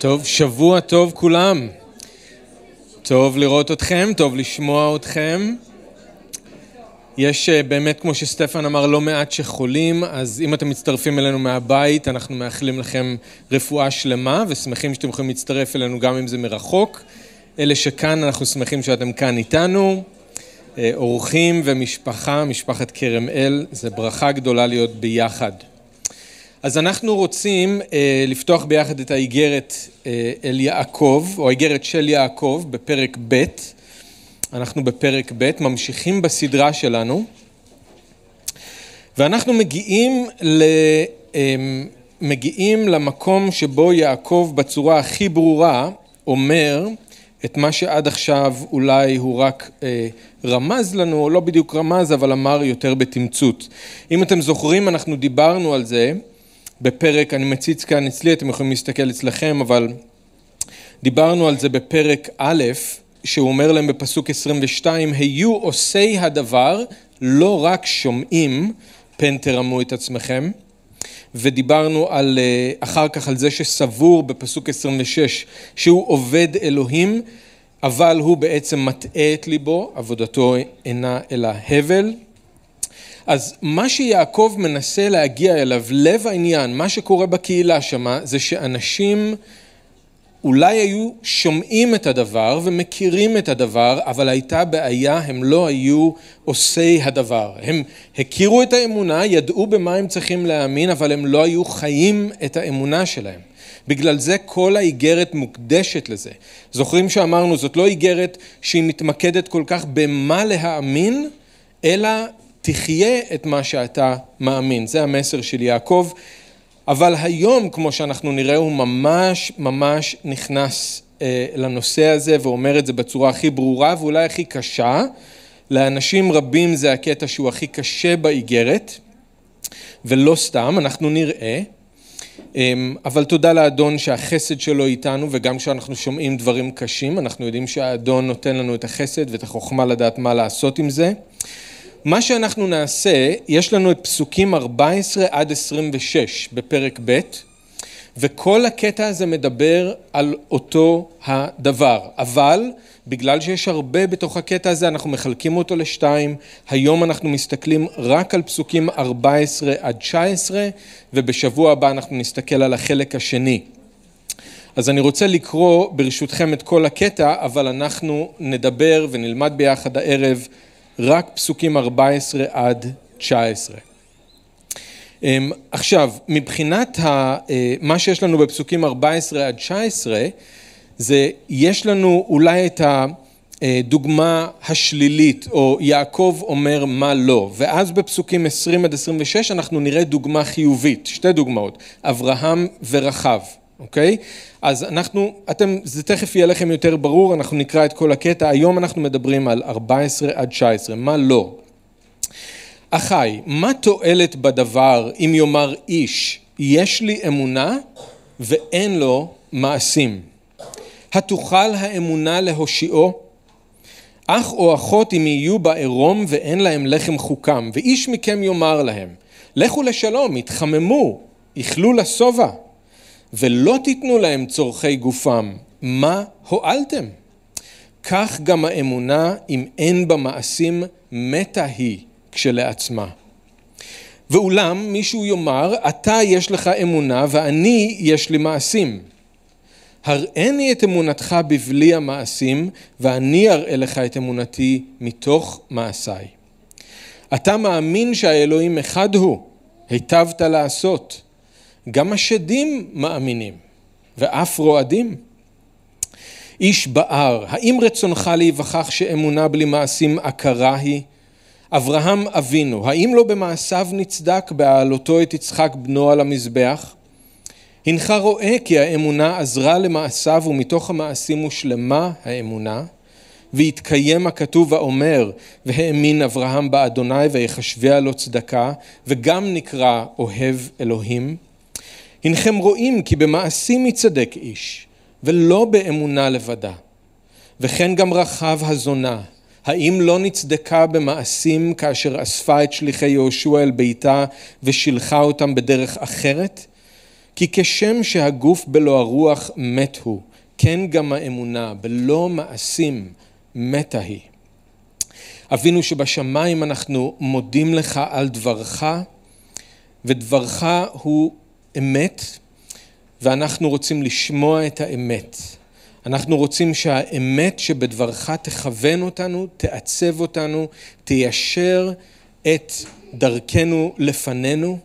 טוב, שבוע טוב כולם. טוב לראות אתכם, טוב לשמוע אתכם. יש אה, באמת, כמו שסטפן אמר, לא מעט שחולים, אז אם אתם מצטרפים אלינו מהבית, אנחנו מאחלים לכם רפואה שלמה, ושמחים שאתם יכולים להצטרף אלינו גם אם זה מרחוק. אלה שכאן, אנחנו שמחים שאתם כאן איתנו. אה, אורחים ומשפחה, משפחת כרם אל, זה ברכה גדולה להיות ביחד. אז אנחנו רוצים אה, לפתוח ביחד את האיגרת אה, אל יעקב, או האיגרת של יעקב בפרק ב', אנחנו בפרק ב', ממשיכים בסדרה שלנו, ואנחנו מגיעים, ל, אה, מגיעים למקום שבו יעקב בצורה הכי ברורה אומר את מה שעד עכשיו אולי הוא רק אה, רמז לנו, או לא בדיוק רמז, אבל אמר יותר בתמצות. אם אתם זוכרים, אנחנו דיברנו על זה בפרק, אני מציץ כאן אצלי, אתם יכולים להסתכל אצלכם, אבל דיברנו על זה בפרק א', שהוא אומר להם בפסוק 22, היו עושי הדבר, לא רק שומעים, פן תרמו את עצמכם. ודיברנו על, אה, אחר כך על זה שסבור בפסוק 26 שהוא עובד אלוהים, אבל הוא בעצם מטעה את ליבו, עבודתו אינה אלא הבל. אז מה שיעקב מנסה להגיע אליו, לב העניין, מה שקורה בקהילה שמה, זה שאנשים אולי היו שומעים את הדבר ומכירים את הדבר, אבל הייתה בעיה, הם לא היו עושי הדבר. הם הכירו את האמונה, ידעו במה הם צריכים להאמין, אבל הם לא היו חיים את האמונה שלהם. בגלל זה כל האיגרת מוקדשת לזה. זוכרים שאמרנו, זאת לא איגרת שהיא מתמקדת כל כך במה להאמין, אלא תחיה את מה שאתה מאמין. זה המסר של יעקב. אבל היום, כמו שאנחנו נראה, הוא ממש ממש נכנס אה, לנושא הזה ואומר את זה בצורה הכי ברורה ואולי הכי קשה. לאנשים רבים זה הקטע שהוא הכי קשה באיגרת, ולא סתם, אנחנו נראה. אמ, אבל תודה לאדון שהחסד שלו איתנו וגם כשאנחנו שומעים דברים קשים אנחנו יודעים שהאדון נותן לנו את החסד ואת החוכמה לדעת מה לעשות עם זה. מה שאנחנו נעשה, יש לנו את פסוקים 14 עד 26 בפרק ב', וכל הקטע הזה מדבר על אותו הדבר, אבל בגלל שיש הרבה בתוך הקטע הזה, אנחנו מחלקים אותו לשתיים, היום אנחנו מסתכלים רק על פסוקים 14 עד 19, ובשבוע הבא אנחנו נסתכל על החלק השני. אז אני רוצה לקרוא ברשותכם את כל הקטע, אבל אנחנו נדבר ונלמד ביחד הערב רק פסוקים 14 עד 19. אמ, עכשיו, מבחינת ה, אה, מה שיש לנו בפסוקים 14 עד 19, זה יש לנו אולי את הדוגמה השלילית, או יעקב אומר מה לא, ואז בפסוקים 20 עד 26 אנחנו נראה דוגמה חיובית, שתי דוגמאות, אברהם ורחב. אוקיי? אז אנחנו, אתם, זה תכף יהיה לכם יותר ברור, אנחנו נקרא את כל הקטע, היום אנחנו מדברים על 14 עד 19, מה לא? אחי, מה תועלת בדבר אם יאמר איש, יש לי אמונה ואין לו מעשים? התוכל האמונה להושיעו? אח או אחות אם יהיו בעירום ואין להם לחם חוקם, ואיש מכם יאמר להם, לכו לשלום, התחממו, איכלו לשובע. ולא תיתנו להם צורכי גופם, מה הועלתם? כך גם האמונה, אם אין בה מעשים, מתה היא כשלעצמה. ואולם מישהו יאמר, אתה יש לך אמונה ואני יש לי מעשים. הראני את אמונתך בבלי המעשים, ואני אראה לך את אמונתי מתוך מעשיי. אתה מאמין שהאלוהים אחד הוא, היטבת לעשות. גם השדים מאמינים, ואף רועדים. איש בער, האם רצונך להיווכח שאמונה בלי מעשים עקרה היא? אברהם אבינו, האם לא במעשיו נצדק בהעלותו את יצחק בנו על המזבח? הנך רואה כי האמונה עזרה למעשיו ומתוך המעשים הושלמה האמונה, והתקיים הכתוב האומר, והאמין אברהם באדוני ויחשביה לו צדקה, וגם נקרא אוהב אלוהים. הנכם רואים כי במעשים יצדק איש, ולא באמונה לבדה. וכן גם רחב הזונה, האם לא נצדקה במעשים כאשר אספה את שליחי יהושע אל ביתה ושילחה אותם בדרך אחרת? כי כשם שהגוף בלא הרוח מת הוא, כן גם האמונה בלא מעשים מתה היא. אבינו שבשמיים אנחנו מודים לך על דברך, ודברך הוא אמת, ואנחנו רוצים לשמוע את האמת. אנחנו רוצים שהאמת שבדברך תכוון אותנו, תעצב אותנו, תיישר את דרכנו לפנינו.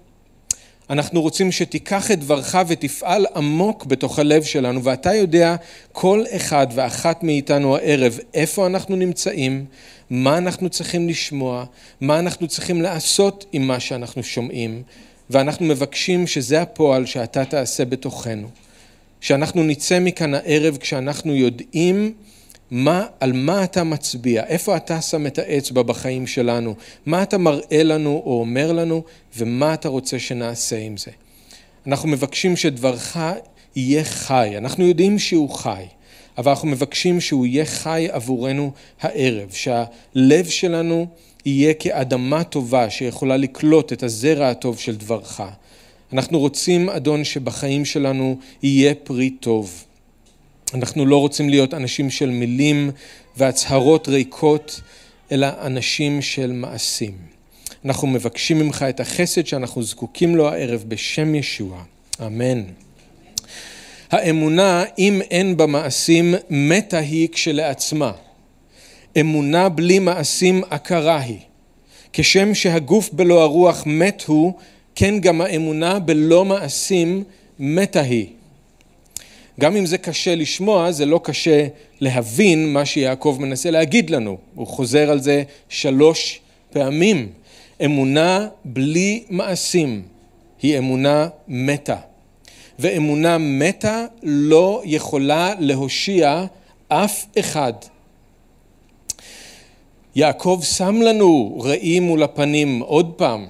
אנחנו רוצים שתיקח את דברך ותפעל עמוק בתוך הלב שלנו, ואתה יודע כל אחד ואחת מאיתנו הערב איפה אנחנו נמצאים, מה אנחנו צריכים לשמוע, מה אנחנו צריכים לעשות עם מה שאנחנו שומעים, ואנחנו מבקשים שזה הפועל שאתה תעשה בתוכנו. שאנחנו נצא מכאן הערב כשאנחנו יודעים מה, על מה אתה מצביע, איפה אתה שם את האצבע בחיים שלנו, מה אתה מראה לנו או אומר לנו, ומה אתה רוצה שנעשה עם זה. אנחנו מבקשים שדברך יהיה חי, אנחנו יודעים שהוא חי, אבל אנחנו מבקשים שהוא יהיה חי עבורנו הערב, שהלב שלנו יהיה כאדמה טובה שיכולה לקלוט את הזרע הטוב של דברך. אנחנו רוצים, אדון, שבחיים שלנו יהיה פרי טוב. אנחנו לא רוצים להיות אנשים של מילים והצהרות ריקות, אלא אנשים של מעשים. אנחנו מבקשים ממך את החסד שאנחנו זקוקים לו הערב בשם ישוע. אמן. האמונה, אם אין בה מעשים, מתה היא כשלעצמה. אמונה בלי מעשים עקרה היא. כשם שהגוף בלא הרוח מת הוא, כן גם האמונה בלא מעשים מתה היא. גם אם זה קשה לשמוע, זה לא קשה להבין מה שיעקב מנסה להגיד לנו. הוא חוזר על זה שלוש פעמים. אמונה בלי מעשים היא אמונה מתה. ואמונה מתה לא יכולה להושיע אף אחד. יעקב שם לנו ראי מול הפנים עוד פעם,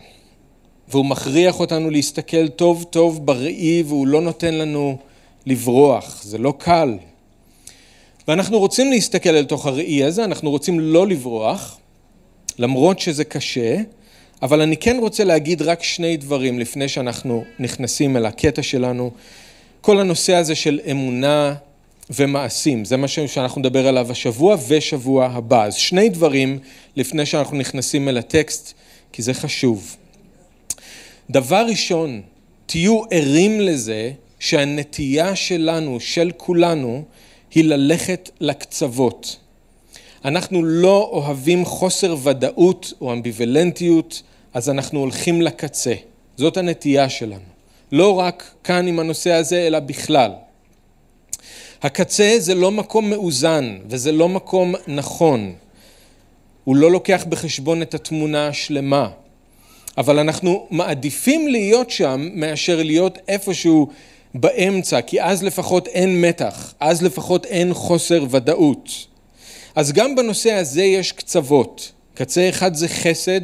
והוא מכריח אותנו להסתכל טוב טוב בראי והוא לא נותן לנו לברוח, זה לא קל. ואנחנו רוצים להסתכל אל תוך הראי הזה, אנחנו רוצים לא לברוח, למרות שזה קשה, אבל אני כן רוצה להגיד רק שני דברים לפני שאנחנו נכנסים אל הקטע שלנו. כל הנושא הזה של אמונה ומעשים, זה מה שאנחנו נדבר עליו השבוע ושבוע הבא. אז שני דברים לפני שאנחנו נכנסים אל הטקסט, כי זה חשוב. דבר ראשון, תהיו ערים לזה שהנטייה שלנו, של כולנו, היא ללכת לקצוות. אנחנו לא אוהבים חוסר ודאות או אמביוולנטיות, אז אנחנו הולכים לקצה. זאת הנטייה שלנו. לא רק כאן עם הנושא הזה, אלא בכלל. הקצה זה לא מקום מאוזן וזה לא מקום נכון. הוא לא לוקח בחשבון את התמונה השלמה. אבל אנחנו מעדיפים להיות שם מאשר להיות איפשהו באמצע, כי אז לפחות אין מתח, אז לפחות אין חוסר ודאות. אז גם בנושא הזה יש קצוות. קצה אחד זה חסד,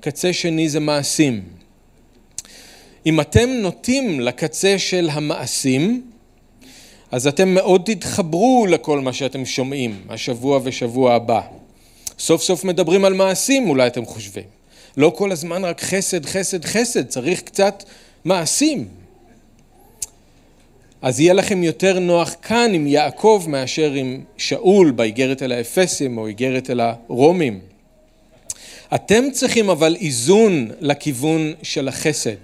קצה שני זה מעשים. אם אתם נוטים לקצה של המעשים, אז אתם מאוד תתחברו לכל מה שאתם שומעים, השבוע ושבוע הבא. סוף סוף מדברים על מעשים, אולי אתם חושבים. לא כל הזמן רק חסד, חסד, חסד, צריך קצת מעשים. אז יהיה לכם יותר נוח כאן עם יעקב מאשר עם שאול באיגרת אל האפסים או איגרת אל הרומים. אתם צריכים אבל איזון לכיוון של החסד.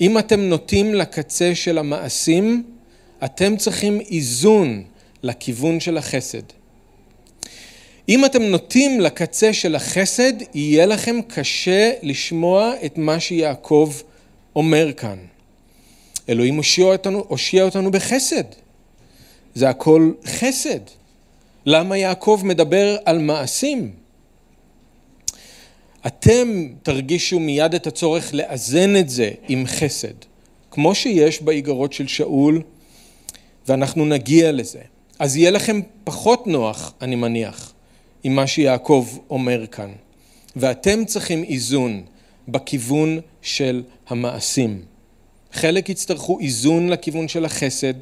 אם אתם נוטים לקצה של המעשים, אתם צריכים איזון לכיוון של החסד. אם אתם נוטים לקצה של החסד, יהיה לכם קשה לשמוע את מה שיעקב אומר כאן. אלוהים הושיע אותנו, הושיע אותנו בחסד. זה הכל חסד. למה יעקב מדבר על מעשים? אתם תרגישו מיד את הצורך לאזן את זה עם חסד, כמו שיש באיגרות של שאול, ואנחנו נגיע לזה. אז יהיה לכם פחות נוח, אני מניח, עם מה שיעקב אומר כאן. ואתם צריכים איזון בכיוון של המעשים. חלק יצטרכו איזון לכיוון של החסד,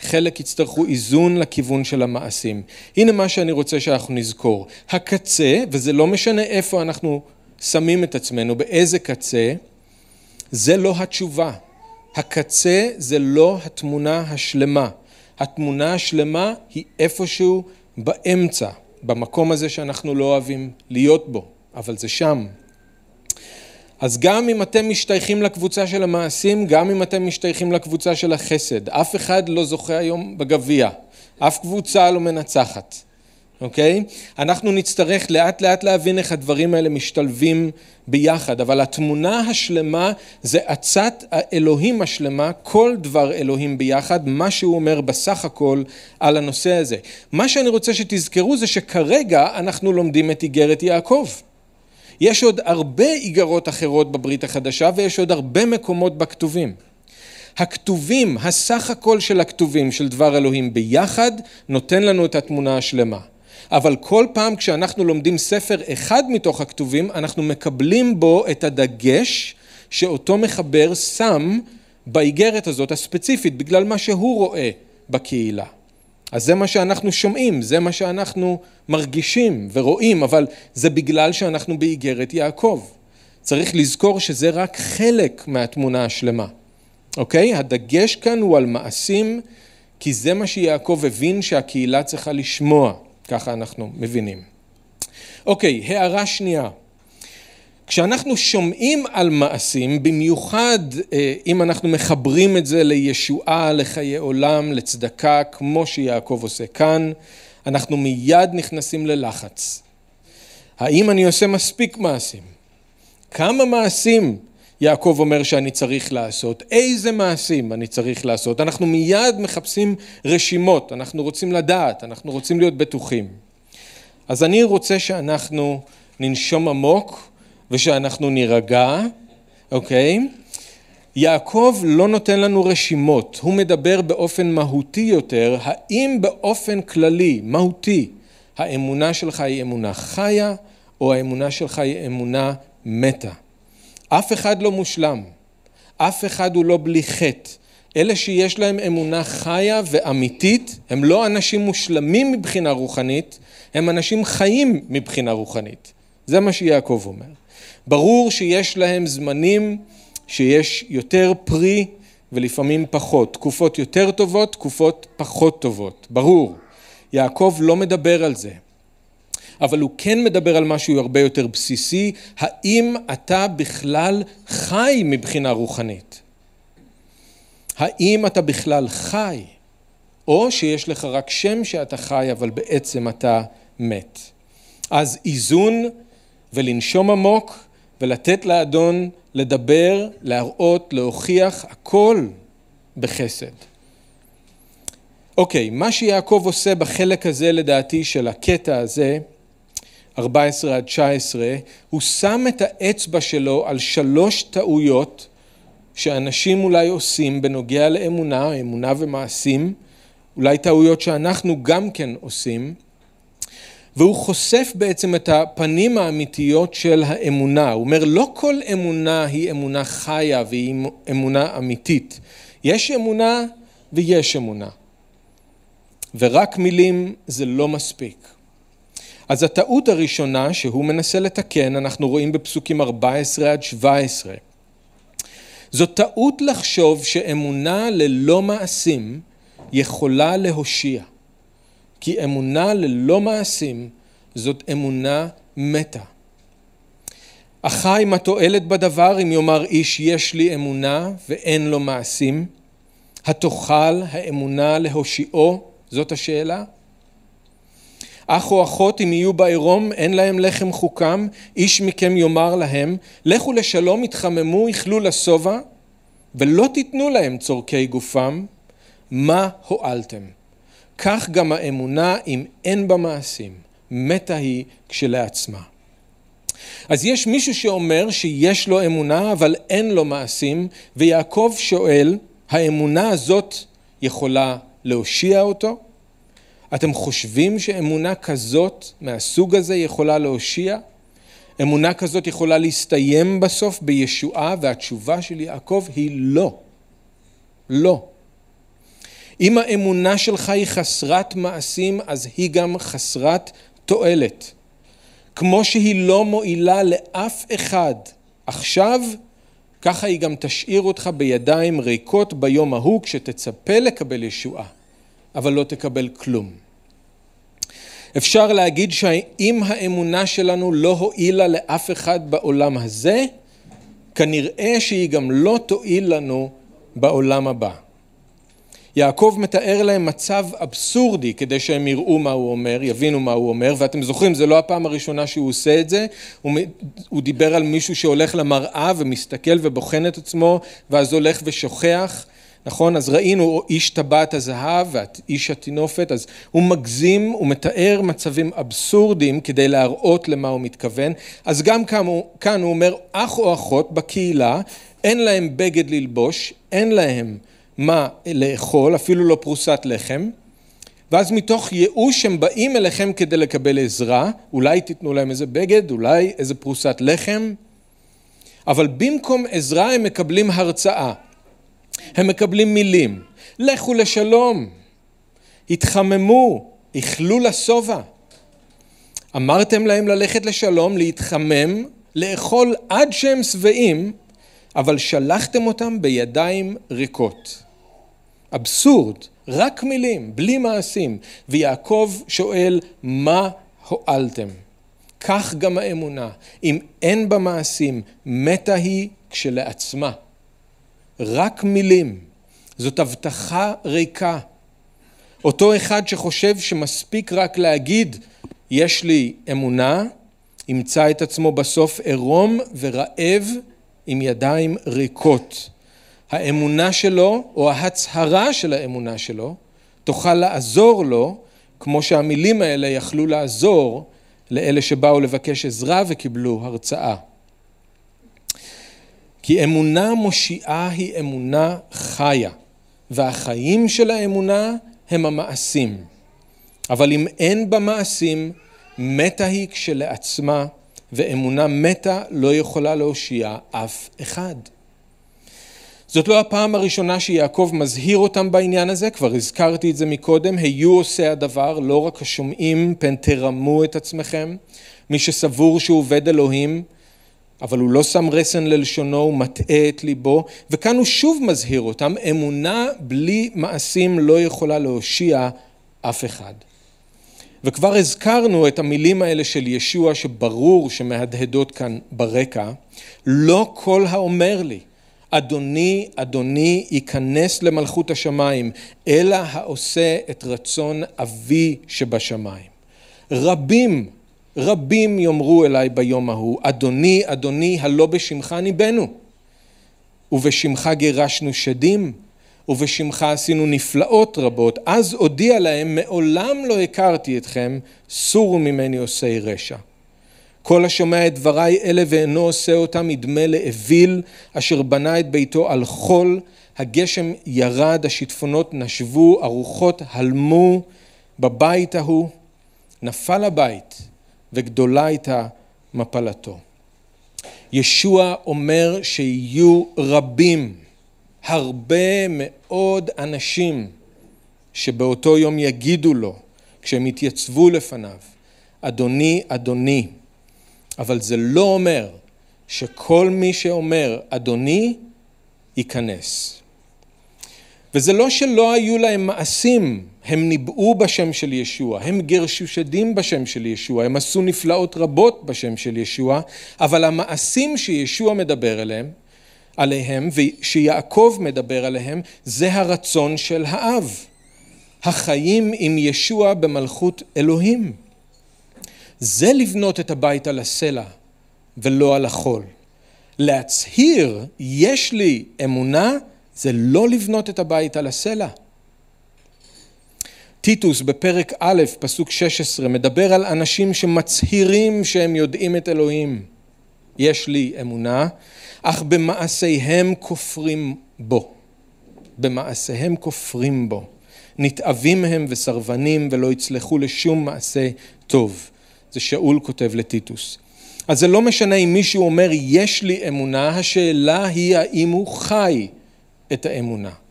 חלק יצטרכו איזון לכיוון של המעשים. הנה מה שאני רוצה שאנחנו נזכור. הקצה, וזה לא משנה איפה אנחנו שמים את עצמנו, באיזה קצה, זה לא התשובה. הקצה זה לא התמונה השלמה. התמונה השלמה היא איפשהו באמצע, במקום הזה שאנחנו לא אוהבים להיות בו, אבל זה שם. אז גם אם אתם משתייכים לקבוצה של המעשים, גם אם אתם משתייכים לקבוצה של החסד, אף אחד לא זוכה היום בגביע, אף קבוצה לא מנצחת. אוקיי? אנחנו נצטרך לאט לאט להבין איך הדברים האלה משתלבים ביחד, אבל התמונה השלמה זה עצת האלוהים השלמה, כל דבר אלוהים ביחד, מה שהוא אומר בסך הכל על הנושא הזה. מה שאני רוצה שתזכרו זה שכרגע אנחנו לומדים את איגרת יעקב. יש עוד הרבה איגרות אחרות בברית החדשה ויש עוד הרבה מקומות בכתובים. הכתובים, הסך הכל של הכתובים של דבר אלוהים ביחד, נותן לנו את התמונה השלמה. אבל כל פעם כשאנחנו לומדים ספר אחד מתוך הכתובים, אנחנו מקבלים בו את הדגש שאותו מחבר שם באיגרת הזאת הספציפית, בגלל מה שהוא רואה בקהילה. אז זה מה שאנחנו שומעים, זה מה שאנחנו מרגישים ורואים, אבל זה בגלל שאנחנו באיגרת יעקב. צריך לזכור שזה רק חלק מהתמונה השלמה, אוקיי? הדגש כאן הוא על מעשים, כי זה מה שיעקב הבין שהקהילה צריכה לשמוע. ככה אנחנו מבינים. אוקיי, הערה שנייה. כשאנחנו שומעים על מעשים, במיוחד אה, אם אנחנו מחברים את זה לישועה, לחיי עולם, לצדקה, כמו שיעקב עושה כאן, אנחנו מיד נכנסים ללחץ. האם אני עושה מספיק מעשים? כמה מעשים יעקב אומר שאני צריך לעשות? איזה מעשים אני צריך לעשות? אנחנו מיד מחפשים רשימות, אנחנו רוצים לדעת, אנחנו רוצים להיות בטוחים. אז אני רוצה שאנחנו ננשום עמוק ושאנחנו נירגע, אוקיי? יעקב לא נותן לנו רשימות, הוא מדבר באופן מהותי יותר, האם באופן כללי, מהותי, האמונה שלך היא אמונה חיה או האמונה שלך היא אמונה מתה. אף אחד לא מושלם, אף אחד הוא לא בלי חטא. אלה שיש להם אמונה חיה ואמיתית, הם לא אנשים מושלמים מבחינה רוחנית, הם אנשים חיים מבחינה רוחנית. זה מה שיעקב אומר. ברור שיש להם זמנים שיש יותר פרי ולפעמים פחות, תקופות יותר טובות, תקופות פחות טובות, ברור. יעקב לא מדבר על זה. אבל הוא כן מדבר על משהו הרבה יותר בסיסי, האם אתה בכלל חי מבחינה רוחנית? האם אתה בכלל חי? או שיש לך רק שם שאתה חי, אבל בעצם אתה מת. אז איזון ולנשום עמוק ולתת לאדון לדבר, להראות, להוכיח, הכל בחסד. אוקיי, מה שיעקב עושה בחלק הזה לדעתי של הקטע הזה, 14 עד 19, הוא שם את האצבע שלו על שלוש טעויות שאנשים אולי עושים בנוגע לאמונה, אמונה ומעשים, אולי טעויות שאנחנו גם כן עושים, והוא חושף בעצם את הפנים האמיתיות של האמונה. הוא אומר, לא כל אמונה היא אמונה חיה והיא אמונה אמיתית. יש אמונה ויש אמונה. ורק מילים זה לא מספיק. אז הטעות הראשונה שהוא מנסה לתקן, אנחנו רואים בפסוקים 14 עד 17. זו טעות לחשוב שאמונה ללא מעשים יכולה להושיע. כי אמונה ללא מעשים זאת אמונה מתה. אחי מה תועלת בדבר אם יאמר איש יש לי אמונה ואין לו מעשים? התוכל האמונה להושיעו? זאת השאלה. אח או אחות אם יהיו בעירום אין להם לחם חוקם איש מכם יאמר להם לכו לשלום יתחממו יכלו לשובע ולא תיתנו להם צורכי גופם מה הועלתם כך גם האמונה אם אין בה מעשים מתה היא כשלעצמה אז יש מישהו שאומר שיש לו אמונה אבל אין לו מעשים ויעקב שואל האמונה הזאת יכולה להושיע אותו? אתם חושבים שאמונה כזאת מהסוג הזה יכולה להושיע? אמונה כזאת יכולה להסתיים בסוף בישועה והתשובה של יעקב היא לא. לא. אם האמונה שלך היא חסרת מעשים אז היא גם חסרת תועלת. כמו שהיא לא מועילה לאף אחד עכשיו, ככה היא גם תשאיר אותך בידיים ריקות ביום ההוא כשתצפה לקבל ישועה, אבל לא תקבל כלום. אפשר להגיד שאם האמונה שלנו לא הועילה לאף אחד בעולם הזה, כנראה שהיא גם לא תועיל לנו בעולם הבא. יעקב מתאר להם מצב אבסורדי כדי שהם יראו מה הוא אומר, יבינו מה הוא אומר, ואתם זוכרים, זה לא הפעם הראשונה שהוא עושה את זה, הוא, הוא דיבר על מישהו שהולך למראה ומסתכל ובוחן את עצמו, ואז הולך ושוכח, נכון? אז ראינו איש טבעת הזהב ואיש הטינופת, אז הוא מגזים, הוא מתאר מצבים אבסורדיים כדי להראות למה הוא מתכוון, אז גם כאן הוא, כאן הוא אומר, אח או אחות בקהילה, אין להם בגד ללבוש, אין להם מה לאכול, אפילו לא פרוסת לחם, ואז מתוך ייאוש הם באים אליכם כדי לקבל עזרה, אולי תיתנו להם איזה בגד, אולי איזה פרוסת לחם, אבל במקום עזרה הם מקבלים הרצאה, הם מקבלים מילים, לכו לשלום, התחממו, איכלו לשובע. אמרתם להם ללכת לשלום, להתחמם, לאכול עד שהם שבעים, אבל שלחתם אותם בידיים ריקות. אבסורד, רק מילים, בלי מעשים. ויעקב שואל, מה הועלתם? כך גם האמונה, אם אין בה מעשים, מתה היא כשלעצמה. רק מילים, זאת הבטחה ריקה. אותו אחד שחושב שמספיק רק להגיד, יש לי אמונה, ימצא את עצמו בסוף עירום ורעב עם ידיים ריקות. האמונה שלו או ההצהרה של האמונה שלו תוכל לעזור לו כמו שהמילים האלה יכלו לעזור לאלה שבאו לבקש עזרה וקיבלו הרצאה. כי אמונה מושיעה היא אמונה חיה, והחיים של האמונה הם המעשים. אבל אם אין בה מעשים, מתה היא כשלעצמה, ואמונה מתה לא יכולה להושיע אף אחד. זאת לא הפעם הראשונה שיעקב מזהיר אותם בעניין הזה, כבר הזכרתי את זה מקודם, היו עושי הדבר, לא רק השומעים, פן תרמו את עצמכם. מי שסבור שהוא עובד אלוהים, אבל הוא לא שם רסן ללשונו, הוא מטעה את ליבו, וכאן הוא שוב מזהיר אותם, אמונה בלי מעשים לא יכולה להושיע אף אחד. וכבר הזכרנו את המילים האלה של ישוע שברור שמהדהדות כאן ברקע, לא כל האומר לי אדוני, אדוני, ייכנס למלכות השמיים, אלא העושה את רצון אבי שבשמיים. רבים, רבים יאמרו אליי ביום ההוא, אדוני, אדוני, הלא בשמך ניבאנו, ובשמך גירשנו שדים, ובשמך עשינו נפלאות רבות, אז אודיע להם, מעולם לא הכרתי אתכם, סורו ממני עושי רשע. כל השומע את דבריי אלה ואינו עושה אותם ידמה לאוויל אשר בנה את ביתו על חול, הגשם ירד, השיטפונות נשבו, הרוחות הלמו. בבית ההוא, נפל הבית וגדולה הייתה מפלתו. ישוע אומר שיהיו רבים, הרבה מאוד אנשים שבאותו יום יגידו לו, כשהם יתייצבו לפניו, אדוני, אדוני, אבל זה לא אומר שכל מי שאומר אדוני ייכנס. וזה לא שלא היו להם מעשים, הם ניבאו בשם של ישוע, הם גרשו שדים בשם של ישוע, הם עשו נפלאות רבות בשם של ישוע, אבל המעשים שישוע מדבר עליהם, עליהם ושיעקב מדבר עליהם, זה הרצון של האב. החיים עם ישוע במלכות אלוהים. זה לבנות את הבית על הסלע ולא על החול. להצהיר, יש לי אמונה, זה לא לבנות את הבית על הסלע. טיטוס בפרק א', פסוק 16, מדבר על אנשים שמצהירים שהם יודעים את אלוהים. יש לי אמונה, אך במעשיהם כופרים בו. במעשיהם כופרים בו. נתעבים הם וסרבנים ולא יצלחו לשום מעשה טוב. זה שאול כותב לטיטוס. אז זה לא משנה אם מישהו אומר יש לי אמונה, השאלה היא האם הוא חי את האמונה.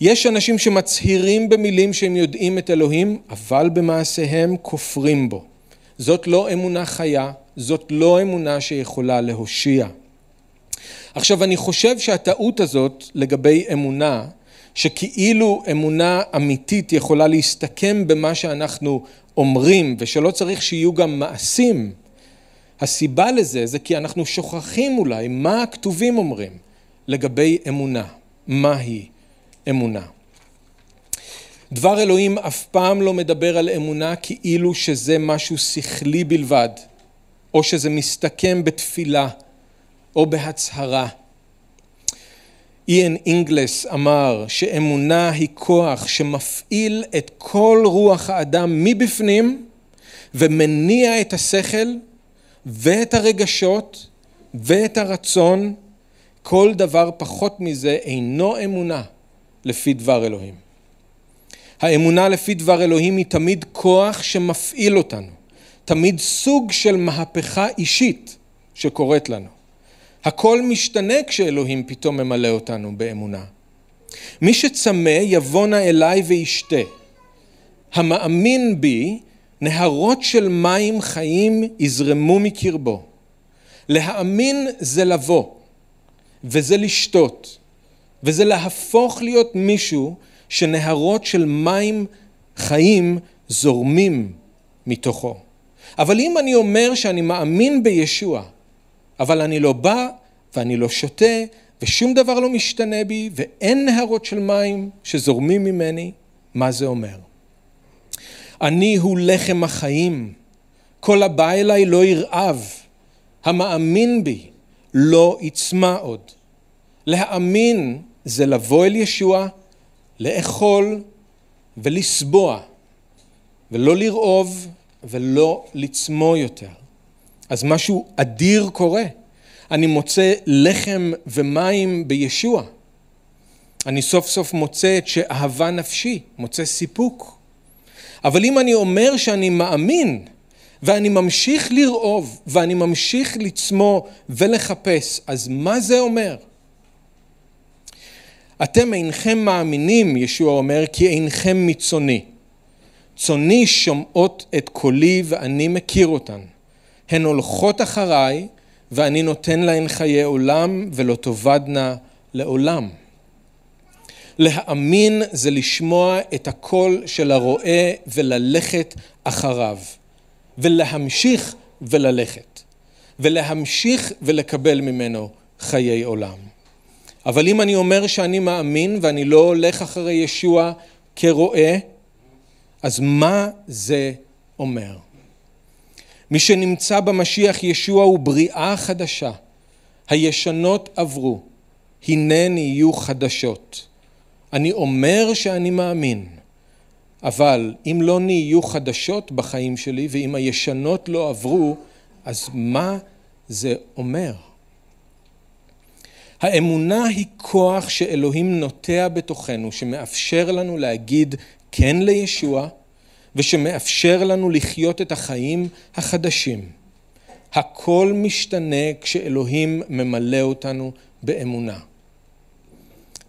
יש אנשים שמצהירים במילים שהם יודעים את אלוהים, אבל במעשיהם כופרים בו. זאת לא אמונה חיה, זאת לא אמונה שיכולה להושיע. עכשיו אני חושב שהטעות הזאת לגבי אמונה, שכאילו אמונה אמיתית יכולה להסתכם במה שאנחנו אומרים ושלא צריך שיהיו גם מעשים, הסיבה לזה זה כי אנחנו שוכחים אולי מה הכתובים אומרים לגבי אמונה, מהי אמונה. דבר אלוהים אף פעם לא מדבר על אמונה כאילו שזה משהו שכלי בלבד, או שזה מסתכם בתפילה או בהצהרה. איין אינגלס אמר שאמונה היא כוח שמפעיל את כל רוח האדם מבפנים ומניע את השכל ואת הרגשות ואת הרצון, כל דבר פחות מזה אינו אמונה לפי דבר אלוהים. האמונה לפי דבר אלוהים היא תמיד כוח שמפעיל אותנו, תמיד סוג של מהפכה אישית שקורית לנו. הכל משתנה כשאלוהים פתאום ממלא אותנו באמונה. מי שצמא יבוא נא אליי וישתה. המאמין בי, נהרות של מים חיים יזרמו מקרבו. להאמין זה לבוא, וזה לשתות, וזה להפוך להיות מישהו שנהרות של מים חיים זורמים מתוכו. אבל אם אני אומר שאני מאמין בישוע, אבל אני לא בא ואני לא שותה ושום דבר לא משתנה בי ואין נהרות של מים שזורמים ממני, מה זה אומר? אני הוא לחם החיים, כל הבא אליי לא ירעב, המאמין בי לא יצמא עוד. להאמין זה לבוא אל ישוע, לאכול ולסבוע, ולא לרעוב ולא לצמוא יותר. אז משהו אדיר קורה. אני מוצא לחם ומים בישוע. אני סוף סוף מוצא את שאהבה נפשי, מוצא סיפוק. אבל אם אני אומר שאני מאמין, ואני ממשיך לרעוב, ואני ממשיך לצמוא ולחפש, אז מה זה אומר? אתם אינכם מאמינים, ישוע אומר, כי אינכם מצוני. צוני שומעות את קולי ואני מכיר אותן. הן הולכות אחריי ואני נותן להן חיי עולם ולא תאבדנה לעולם. להאמין זה לשמוע את הקול של הרועה וללכת אחריו, ולהמשיך וללכת, ולהמשיך ולקבל ממנו חיי עולם. אבל אם אני אומר שאני מאמין ואני לא הולך אחרי ישוע כרועה, אז מה זה אומר? מי שנמצא במשיח ישוע הוא בריאה חדשה. הישנות עברו, הנה נהיו חדשות. אני אומר שאני מאמין, אבל אם לא נהיו חדשות בחיים שלי ואם הישנות לא עברו, אז מה זה אומר? האמונה היא כוח שאלוהים נוטע בתוכנו, שמאפשר לנו להגיד כן לישוע, ושמאפשר לנו לחיות את החיים החדשים. הכל משתנה כשאלוהים ממלא אותנו באמונה.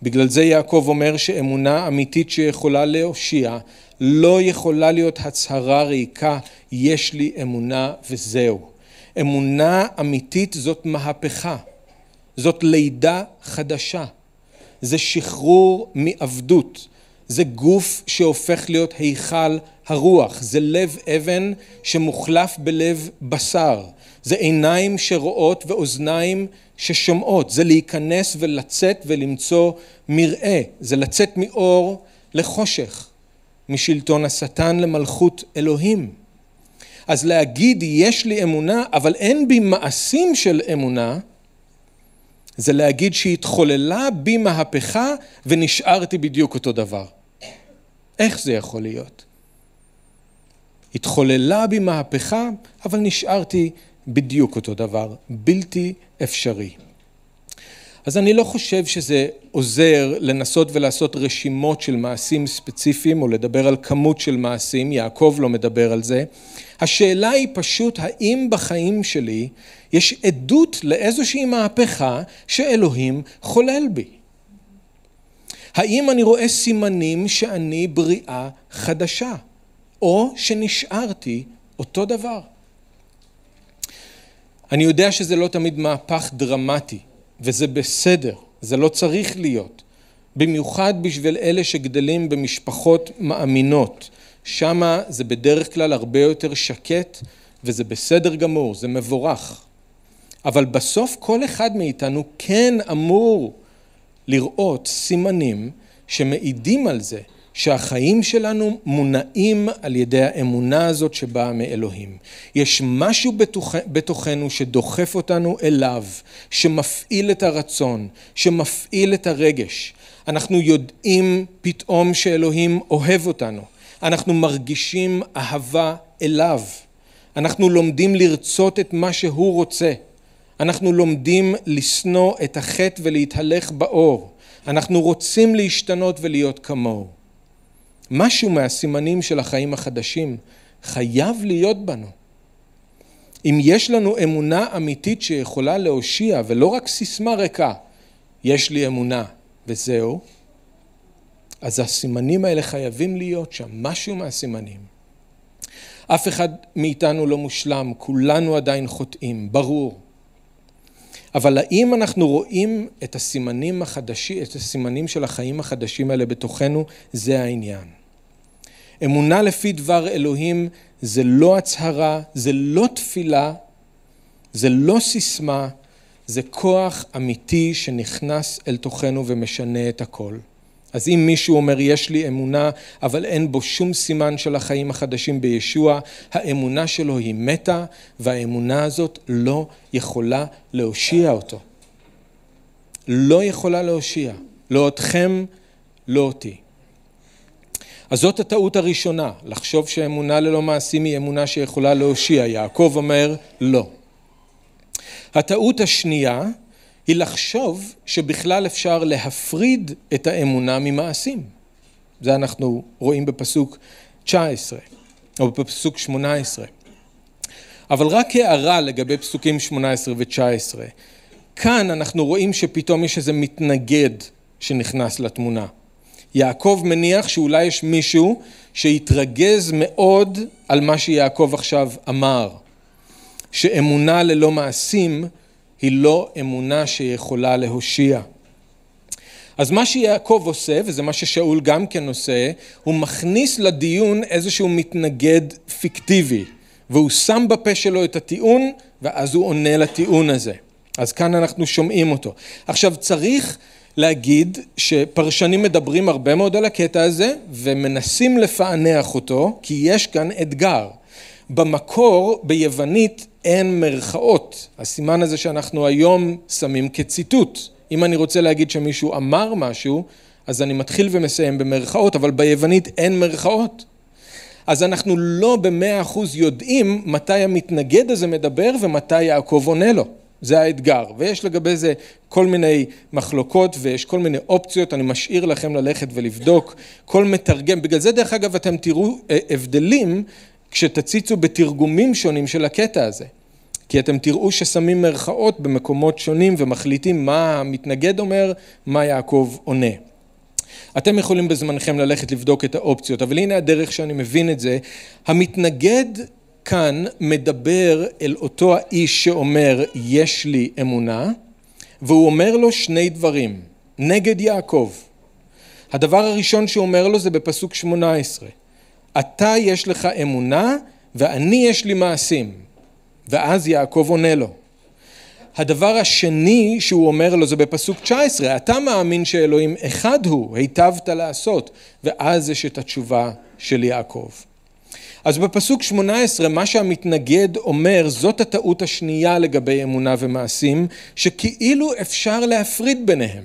בגלל זה יעקב אומר שאמונה אמיתית שיכולה להושיע לא יכולה להיות הצהרה ריקה, יש לי אמונה וזהו. אמונה אמיתית זאת מהפכה, זאת לידה חדשה, זה שחרור מעבדות, זה גוף שהופך להיות היכל הרוח, זה לב אבן שמוחלף בלב בשר, זה עיניים שרואות ואוזניים ששומעות, זה להיכנס ולצאת ולמצוא מרעה, זה לצאת מאור לחושך, משלטון השטן למלכות אלוהים. אז להגיד יש לי אמונה אבל אין בי מעשים של אמונה זה להגיד שהתחוללה בי מהפכה ונשארתי בדיוק אותו דבר. איך זה יכול להיות? התחוללה בי מהפכה, אבל נשארתי בדיוק אותו דבר, בלתי אפשרי. אז אני לא חושב שזה עוזר לנסות ולעשות רשימות של מעשים ספציפיים או לדבר על כמות של מעשים, יעקב לא מדבר על זה. השאלה היא פשוט האם בחיים שלי יש עדות לאיזושהי מהפכה שאלוהים חולל בי. האם אני רואה סימנים שאני בריאה חדשה, או שנשארתי אותו דבר? אני יודע שזה לא תמיד מהפך דרמטי, וזה בסדר, זה לא צריך להיות. במיוחד בשביל אלה שגדלים במשפחות מאמינות. שמה זה בדרך כלל הרבה יותר שקט וזה בסדר גמור, זה מבורך. אבל בסוף כל אחד מאיתנו כן אמור לראות סימנים שמעידים על זה שהחיים שלנו מונעים על ידי האמונה הזאת שבאה מאלוהים. יש משהו בתוכ... בתוכנו שדוחף אותנו אליו, שמפעיל את הרצון, שמפעיל את הרגש. אנחנו יודעים פתאום שאלוהים אוהב אותנו. אנחנו מרגישים אהבה אליו. אנחנו לומדים לרצות את מה שהוא רוצה. אנחנו לומדים לשנוא את החטא ולהתהלך באור. אנחנו רוצים להשתנות ולהיות כמוהו. משהו מהסימנים של החיים החדשים חייב להיות בנו. אם יש לנו אמונה אמיתית שיכולה להושיע ולא רק סיסמה ריקה, יש לי אמונה וזהו, אז הסימנים האלה חייבים להיות שם, משהו מהסימנים. אף אחד מאיתנו לא מושלם, כולנו עדיין חוטאים, ברור. אבל האם אנחנו רואים את הסימנים החדשים, את הסימנים של החיים החדשים האלה בתוכנו, זה העניין. אמונה לפי דבר אלוהים זה לא הצהרה, זה לא תפילה, זה לא סיסמה, זה כוח אמיתי שנכנס אל תוכנו ומשנה את הכל. אז אם מישהו אומר יש לי אמונה אבל אין בו שום סימן של החיים החדשים בישוע, האמונה שלו היא מתה והאמונה הזאת לא יכולה להושיע אותו. לא יכולה להושיע, לא אתכם, לא אותי. אז זאת הטעות הראשונה, לחשוב שאמונה ללא מעשים היא אמונה שיכולה להושיע. יעקב אומר לא. הטעות השנייה היא לחשוב שבכלל אפשר להפריד את האמונה ממעשים. זה אנחנו רואים בפסוק 19 או בפסוק 18. אבל רק הערה לגבי פסוקים 18 ו-19. כאן אנחנו רואים שפתאום יש איזה מתנגד שנכנס לתמונה. יעקב מניח שאולי יש מישהו שהתרגז מאוד על מה שיעקב עכשיו אמר, שאמונה ללא מעשים היא לא אמונה שיכולה להושיע. אז מה שיעקב עושה, וזה מה ששאול גם כן עושה, הוא מכניס לדיון איזשהו מתנגד פיקטיבי, והוא שם בפה שלו את הטיעון, ואז הוא עונה לטיעון הזה. אז כאן אנחנו שומעים אותו. עכשיו צריך להגיד שפרשנים מדברים הרבה מאוד על הקטע הזה, ומנסים לפענח אותו, כי יש כאן אתגר. במקור ביוונית אין מרכאות, הסימן הזה שאנחנו היום שמים כציטוט. אם אני רוצה להגיד שמישהו אמר משהו, אז אני מתחיל ומסיים במרכאות, אבל ביוונית אין מרכאות. אז אנחנו לא במאה אחוז יודעים מתי המתנגד הזה מדבר ומתי יעקב עונה לו. זה האתגר, ויש לגבי זה כל מיני מחלוקות ויש כל מיני אופציות, אני משאיר לכם ללכת ולבדוק, כל מתרגם, בגלל זה דרך אגב אתם תראו אה, הבדלים כשתציצו בתרגומים שונים של הקטע הזה. כי אתם תראו ששמים מרכאות במקומות שונים ומחליטים מה המתנגד אומר, מה יעקב עונה. אתם יכולים בזמנכם ללכת לבדוק את האופציות, אבל הנה הדרך שאני מבין את זה. המתנגד כאן מדבר אל אותו האיש שאומר יש לי אמונה, והוא אומר לו שני דברים, נגד יעקב. הדבר הראשון שהוא אומר לו זה בפסוק שמונה עשרה. אתה יש לך אמונה ואני יש לי מעשים. ואז יעקב עונה לו. הדבר השני שהוא אומר לו זה בפסוק 19, אתה מאמין שאלוהים אחד הוא, היטבת לעשות, ואז יש את התשובה של יעקב. אז בפסוק 18 מה שהמתנגד אומר זאת הטעות השנייה לגבי אמונה ומעשים שכאילו אפשר להפריד ביניהם.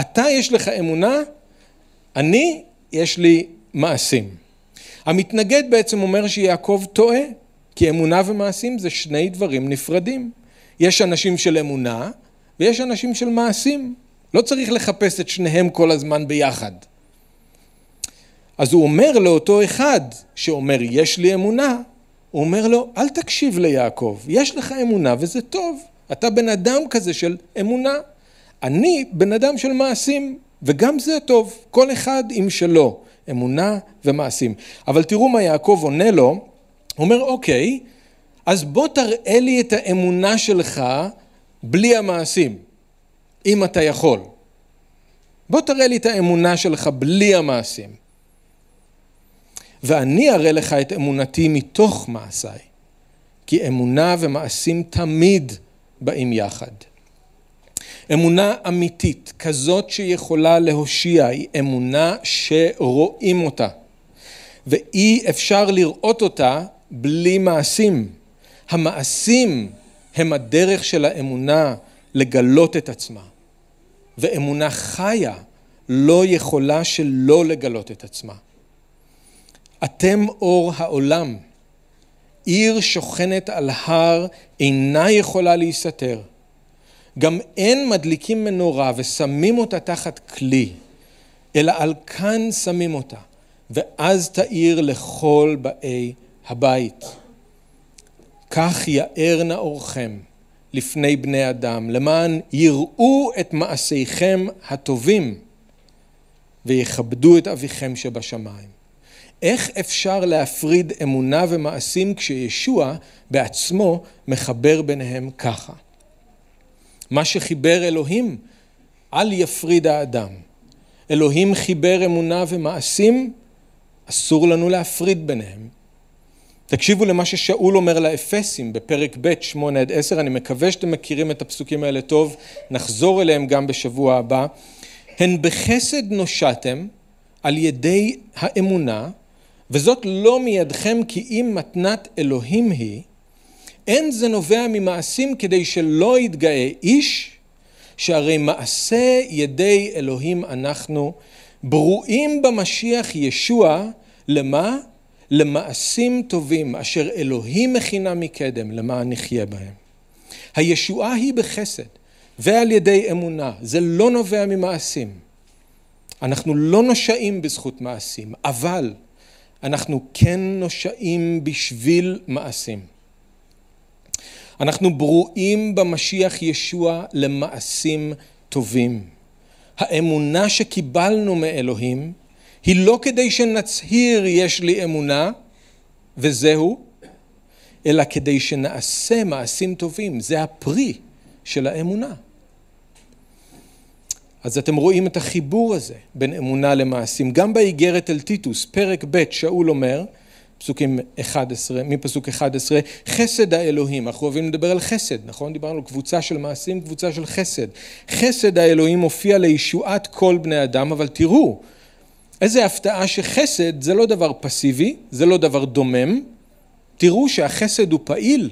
אתה יש לך אמונה, אני יש לי מעשים. המתנגד בעצם אומר שיעקב טועה, כי אמונה ומעשים זה שני דברים נפרדים. יש אנשים של אמונה ויש אנשים של מעשים. לא צריך לחפש את שניהם כל הזמן ביחד. אז הוא אומר לאותו אחד שאומר יש לי אמונה, הוא אומר לו אל תקשיב ליעקב, יש לך אמונה וזה טוב, אתה בן אדם כזה של אמונה, אני בן אדם של מעשים וגם זה טוב, כל אחד עם שלו. אמונה ומעשים. אבל תראו מה יעקב עונה לו, הוא אומר אוקיי, אז בוא תראה לי את האמונה שלך בלי המעשים. אם אתה יכול. בוא תראה לי את האמונה שלך בלי המעשים. ואני אראה לך את אמונתי מתוך מעשיי, כי אמונה ומעשים תמיד באים יחד. אמונה אמיתית, כזאת שיכולה להושיע, היא אמונה שרואים אותה, ואי אפשר לראות אותה בלי מעשים. המעשים הם הדרך של האמונה לגלות את עצמה, ואמונה חיה לא יכולה שלא לגלות את עצמה. אתם אור העולם. עיר שוכנת על הר אינה יכולה להיסתר. גם אין מדליקים מנורה ושמים אותה תחת כלי, אלא על כאן שמים אותה, ואז תאיר לכל באי הבית. כך יאר נאורכם לפני בני אדם, למען יראו את מעשיכם הטובים ויכבדו את אביכם שבשמיים. איך אפשר להפריד אמונה ומעשים כשישוע בעצמו מחבר ביניהם ככה? מה שחיבר אלוהים, אל יפריד האדם. אלוהים חיבר אמונה ומעשים, אסור לנו להפריד ביניהם. תקשיבו למה ששאול אומר לאפסים בפרק ב', שמונה עד עשר, אני מקווה שאתם מכירים את הפסוקים האלה טוב, נחזור אליהם גם בשבוע הבא. הן בחסד נושעתם על ידי האמונה, וזאת לא מידכם כי אם מתנת אלוהים היא, אין זה נובע ממעשים כדי שלא יתגאה איש, שהרי מעשה ידי אלוהים אנחנו, ברואים במשיח ישוע, למה? למעשים טובים אשר אלוהים מכינה מקדם למען נחיה בהם. הישועה היא בחסד ועל ידי אמונה, זה לא נובע ממעשים. אנחנו לא נושעים בזכות מעשים, אבל אנחנו כן נושעים בשביל מעשים. אנחנו ברואים במשיח ישוע למעשים טובים. האמונה שקיבלנו מאלוהים היא לא כדי שנצהיר יש לי אמונה וזהו, אלא כדי שנעשה מעשים טובים. זה הפרי של האמונה. אז אתם רואים את החיבור הזה בין אמונה למעשים. גם באיגרת אל טיטוס, פרק ב', שאול אומר, פסוקים 11, מפסוק 11, חסד האלוהים, אנחנו אוהבים לדבר על חסד, נכון? דיברנו קבוצה של מעשים, קבוצה של חסד. חסד האלוהים מופיע לישועת כל בני אדם, אבל תראו, איזה הפתעה שחסד זה לא דבר פסיבי, זה לא דבר דומם, תראו שהחסד הוא פעיל.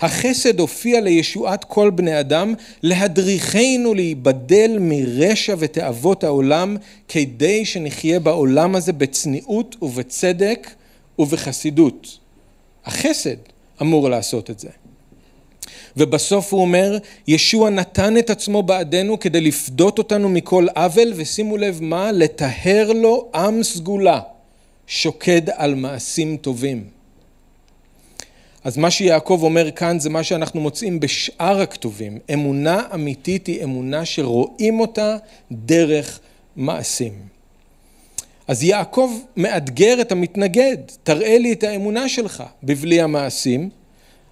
החסד הופיע לישועת כל בני אדם, להדריכנו להיבדל מרשע ותאוות העולם, כדי שנחיה בעולם הזה בצניעות ובצדק ובחסידות. החסד אמור לעשות את זה. ובסוף הוא אומר, ישוע נתן את עצמו בעדנו כדי לפדות אותנו מכל עוול, ושימו לב מה? לטהר לו עם סגולה, שוקד על מעשים טובים. אז מה שיעקב אומר כאן זה מה שאנחנו מוצאים בשאר הכתובים. אמונה אמיתית היא אמונה שרואים אותה דרך מעשים. אז יעקב מאתגר את המתנגד, תראה לי את האמונה שלך בבלי המעשים,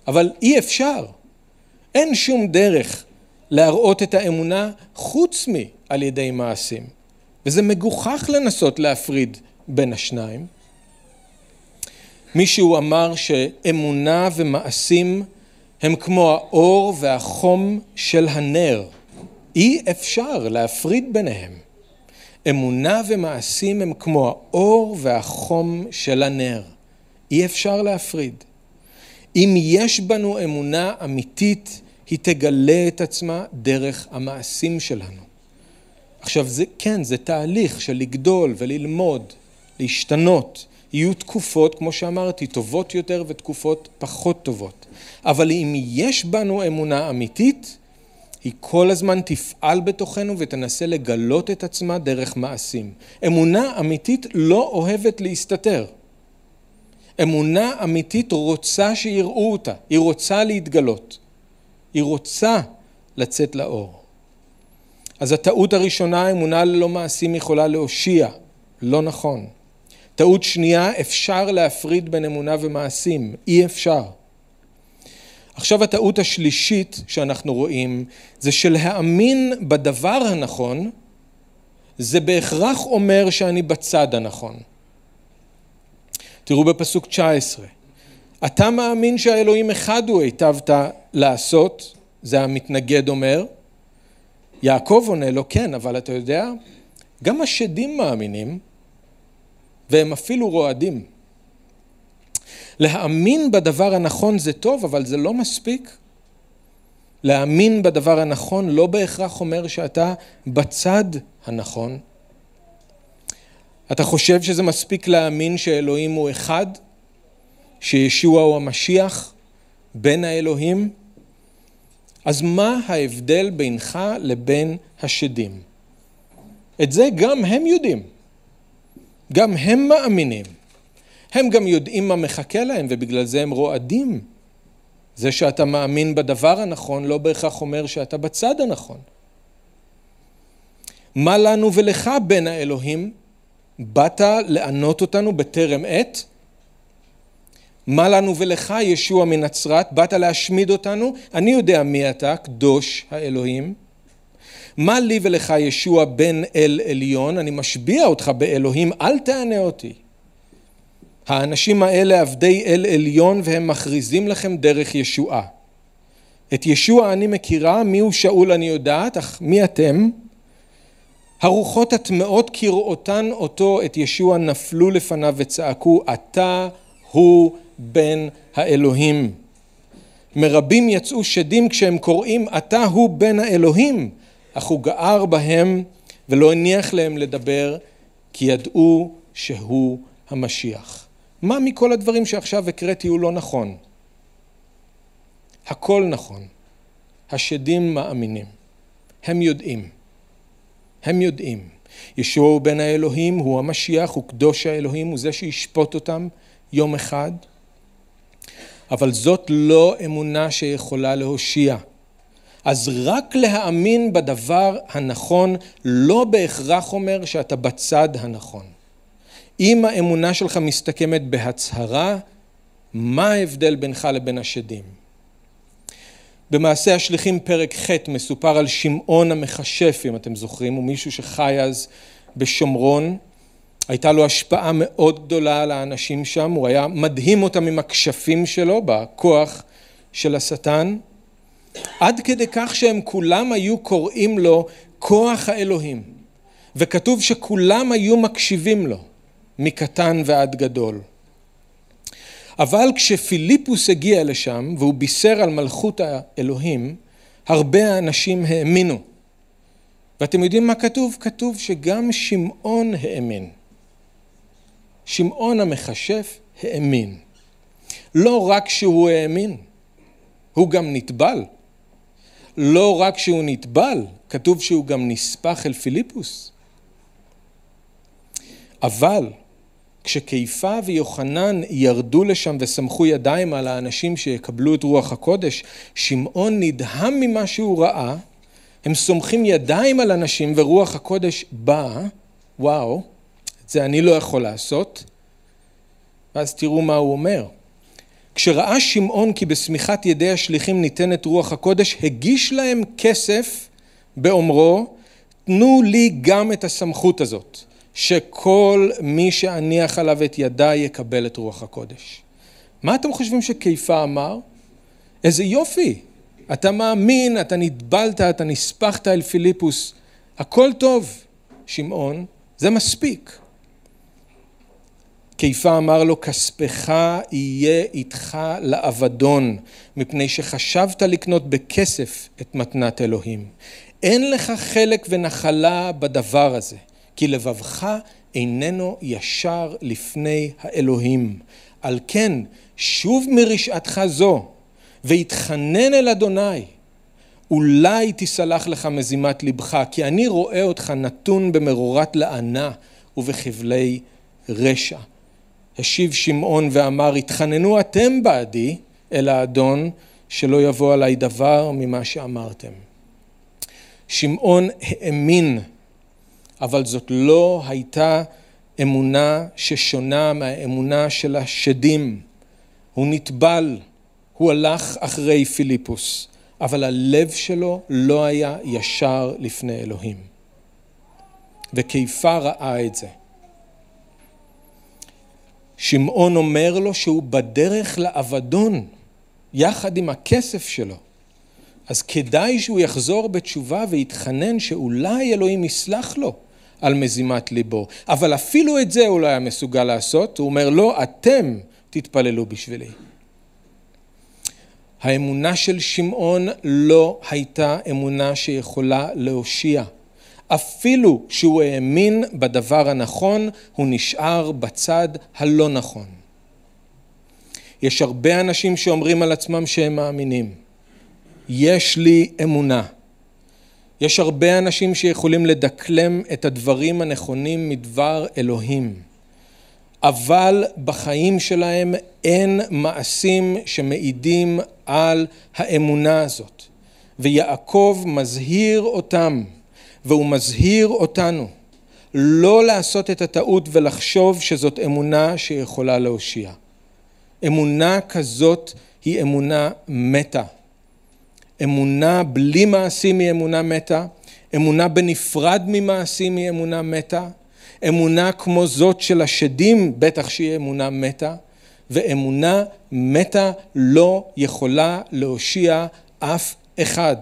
אבל אי אפשר. אין שום דרך להראות את האמונה חוץ מעל ידי מעשים. וזה מגוחך לנסות להפריד בין השניים. מישהו אמר שאמונה ומעשים הם כמו האור והחום של הנר. אי אפשר להפריד ביניהם. אמונה ומעשים הם כמו האור והחום של הנר. אי אפשר להפריד. אם יש בנו אמונה אמיתית, היא תגלה את עצמה דרך המעשים שלנו. עכשיו, זה, כן, זה תהליך של לגדול וללמוד, להשתנות. יהיו תקופות, כמו שאמרתי, טובות יותר ותקופות פחות טובות. אבל אם יש בנו אמונה אמיתית, היא כל הזמן תפעל בתוכנו ותנסה לגלות את עצמה דרך מעשים. אמונה אמיתית לא אוהבת להסתתר. אמונה אמיתית רוצה שיראו אותה, היא רוצה להתגלות, היא רוצה לצאת לאור. אז הטעות הראשונה, אמונה ללא מעשים יכולה להושיע, לא נכון. טעות שנייה, אפשר להפריד בין אמונה ומעשים, אי אפשר. עכשיו הטעות השלישית שאנחנו רואים זה שלהאמין בדבר הנכון זה בהכרח אומר שאני בצד הנכון. תראו בפסוק 19, אתה מאמין שהאלוהים אחד הוא היטבת לעשות, זה המתנגד אומר, יעקב עונה לו כן, אבל אתה יודע, גם השדים מאמינים והם אפילו רועדים. להאמין בדבר הנכון זה טוב, אבל זה לא מספיק. להאמין בדבר הנכון לא בהכרח אומר שאתה בצד הנכון. אתה חושב שזה מספיק להאמין שאלוהים הוא אחד? שישוע הוא המשיח? בין האלוהים? אז מה ההבדל בינך לבין השדים? את זה גם הם יודעים. גם הם מאמינים. הם גם יודעים מה מחכה להם ובגלל זה הם רועדים. זה שאתה מאמין בדבר הנכון לא בהכרח אומר שאתה בצד הנכון. מה לנו ולך בין האלוהים? באת לענות אותנו בטרם עת? מה לנו ולך ישוע מנצרת? באת להשמיד אותנו? אני יודע מי אתה, קדוש האלוהים. מה לי ולך ישוע בן אל עליון? אני משביע אותך באלוהים, אל תענה אותי. האנשים האלה עבדי אל עליון והם מכריזים לכם דרך ישועה. את ישוע אני מכירה, מיהו שאול אני יודעת, אך מי אתם? הרוחות הטמעות כראותן אותו, את ישוע, נפלו לפניו וצעקו, אתה הוא בן האלוהים. מרבים יצאו שדים כשהם קוראים, אתה הוא בן האלוהים, אך הוא גער בהם ולא הניח להם לדבר, כי ידעו שהוא המשיח. מה מכל הדברים שעכשיו הקראתי הוא לא נכון? הכל נכון. השדים מאמינים. הם יודעים. הם יודעים. ישוע הוא בן האלוהים, הוא המשיח, הוא קדוש האלוהים, הוא זה שישפוט אותם יום אחד. אבל זאת לא אמונה שיכולה להושיע. אז רק להאמין בדבר הנכון לא בהכרח אומר שאתה בצד הנכון. אם האמונה שלך מסתכמת בהצהרה, מה ההבדל בינך לבין השדים? במעשה השליחים פרק ח' מסופר על שמעון המכשף, אם אתם זוכרים, הוא מישהו שחי אז בשומרון. הייתה לו השפעה מאוד גדולה על האנשים שם, הוא היה מדהים אותם עם הכשפים שלו, בכוח של השטן, עד כדי כך שהם כולם היו קוראים לו כוח האלוהים, וכתוב שכולם היו מקשיבים לו. מקטן ועד גדול. אבל כשפיליפוס הגיע לשם והוא בישר על מלכות האלוהים, הרבה אנשים האמינו. ואתם יודעים מה כתוב? כתוב שגם שמעון האמין. שמעון המכשף האמין. לא רק שהוא האמין, הוא גם נטבל. לא רק שהוא נטבל, כתוב שהוא גם נספח אל פיליפוס. אבל כשקיפה ויוחנן ירדו לשם וסמכו ידיים על האנשים שיקבלו את רוח הקודש, שמעון נדהם ממה שהוא ראה, הם סומכים ידיים על אנשים ורוח הקודש באה, וואו, את זה אני לא יכול לעשות, ואז תראו מה הוא אומר. כשראה שמעון כי בשמיכת ידי השליחים ניתנת רוח הקודש, הגיש להם כסף באומרו, תנו לי גם את הסמכות הזאת. שכל מי שאניח עליו את ידיי יקבל את רוח הקודש. מה אתם חושבים שקיפה אמר? איזה יופי, אתה מאמין, אתה נטבלת, אתה נספחת אל פיליפוס, הכל טוב, שמעון, זה מספיק. קיפה אמר לו, כספך יהיה איתך לאבדון, מפני שחשבת לקנות בכסף את מתנת אלוהים. אין לך חלק ונחלה בדבר הזה. כי לבבך איננו ישר לפני האלוהים. על כן, שוב מרשעתך זו, והתחנן אל אדוני, אולי תסלח לך מזימת לבך, כי אני רואה אותך נתון במרורת לענה ובחבלי רשע. השיב שמעון ואמר, התחננו אתם בעדי אל האדון, שלא יבוא עליי דבר ממה שאמרתם. שמעון האמין אבל זאת לא הייתה אמונה ששונה מהאמונה של השדים. הוא נטבל, הוא הלך אחרי פיליפוס, אבל הלב שלו לא היה ישר לפני אלוהים. וקיפה ראה את זה. שמעון אומר לו שהוא בדרך לאבדון, יחד עם הכסף שלו. אז כדאי שהוא יחזור בתשובה ויתחנן שאולי אלוהים יסלח לו על מזימת ליבו. אבל אפילו את זה הוא לא היה מסוגל לעשות, הוא אומר לא, אתם תתפללו בשבילי. האמונה של שמעון לא הייתה אמונה שיכולה להושיע. אפילו שהוא האמין בדבר הנכון, הוא נשאר בצד הלא נכון. יש הרבה אנשים שאומרים על עצמם שהם מאמינים. יש לי אמונה. יש הרבה אנשים שיכולים לדקלם את הדברים הנכונים מדבר אלוהים, אבל בחיים שלהם אין מעשים שמעידים על האמונה הזאת. ויעקב מזהיר אותם, והוא מזהיר אותנו, לא לעשות את הטעות ולחשוב שזאת אמונה שיכולה להושיע. אמונה כזאת היא אמונה מתה. אמונה בלי מעשים היא אמונה מתה, אמונה בנפרד ממעשים היא אמונה מתה, אמונה כמו זאת של השדים בטח שהיא אמונה מתה, ואמונה מתה לא יכולה להושיע אף אחד.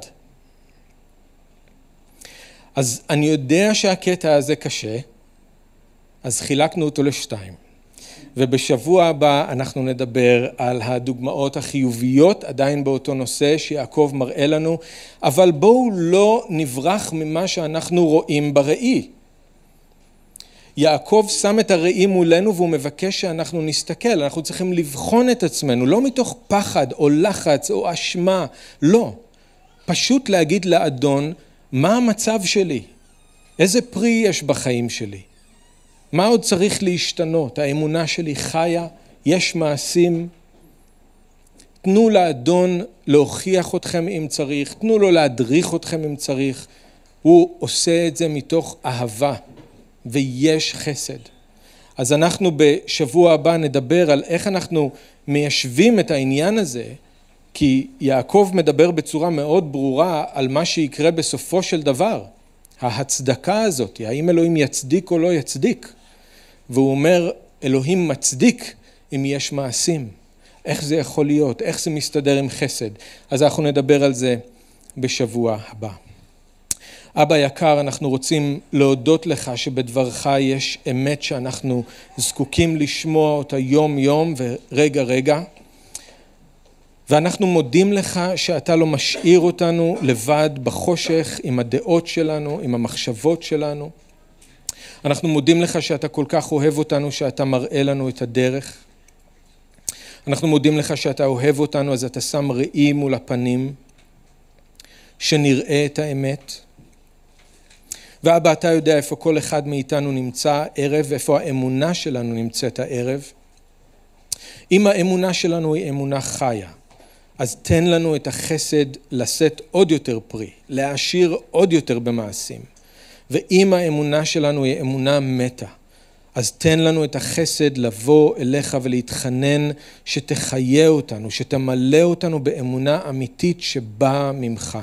אז אני יודע שהקטע הזה קשה, אז חילקנו אותו לשתיים. ובשבוע הבא אנחנו נדבר על הדוגמאות החיוביות עדיין באותו נושא שיעקב מראה לנו, אבל בואו לא נברח ממה שאנחנו רואים בראי. יעקב שם את הראי מולנו והוא מבקש שאנחנו נסתכל, אנחנו צריכים לבחון את עצמנו, לא מתוך פחד או לחץ או אשמה, לא. פשוט להגיד לאדון, מה המצב שלי? איזה פרי יש בחיים שלי? מה עוד צריך להשתנות? האמונה שלי חיה? יש מעשים? תנו לאדון להוכיח אתכם אם צריך, תנו לו להדריך אתכם אם צריך. הוא עושה את זה מתוך אהבה, ויש חסד. אז אנחנו בשבוע הבא נדבר על איך אנחנו מיישבים את העניין הזה, כי יעקב מדבר בצורה מאוד ברורה על מה שיקרה בסופו של דבר. ההצדקה הזאת, האם אלוהים יצדיק או לא יצדיק. והוא אומר, אלוהים מצדיק אם יש מעשים. איך זה יכול להיות? איך זה מסתדר עם חסד? אז אנחנו נדבר על זה בשבוע הבא. אבא יקר, אנחנו רוצים להודות לך שבדברך יש אמת שאנחנו זקוקים לשמוע אותה יום יום ורגע רגע. ואנחנו מודים לך שאתה לא משאיר אותנו לבד בחושך עם הדעות שלנו, עם המחשבות שלנו. אנחנו מודים לך שאתה כל כך אוהב אותנו, שאתה מראה לנו את הדרך. אנחנו מודים לך שאתה אוהב אותנו, אז אתה שם ראי מול הפנים, שנראה את האמת. ואבא, אתה יודע איפה כל אחד מאיתנו נמצא ערב, ואיפה האמונה שלנו נמצאת הערב. אם האמונה שלנו היא אמונה חיה, אז תן לנו את החסד לשאת עוד יותר פרי, להעשיר עוד יותר במעשים. ואם האמונה שלנו היא אמונה מתה, אז תן לנו את החסד לבוא אליך ולהתחנן שתחיה אותנו, שתמלא אותנו באמונה אמיתית שבאה ממך.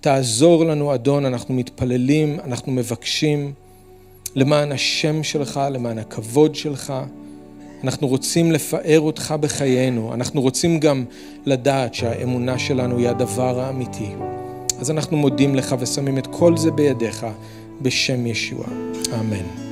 תעזור לנו, אדון, אנחנו מתפללים, אנחנו מבקשים למען השם שלך, למען הכבוד שלך. אנחנו רוצים לפאר אותך בחיינו, אנחנו רוצים גם לדעת שהאמונה שלנו היא הדבר האמיתי. אז אנחנו מודים לך ושמים את כל זה בידיך בשם ישוע. אמן.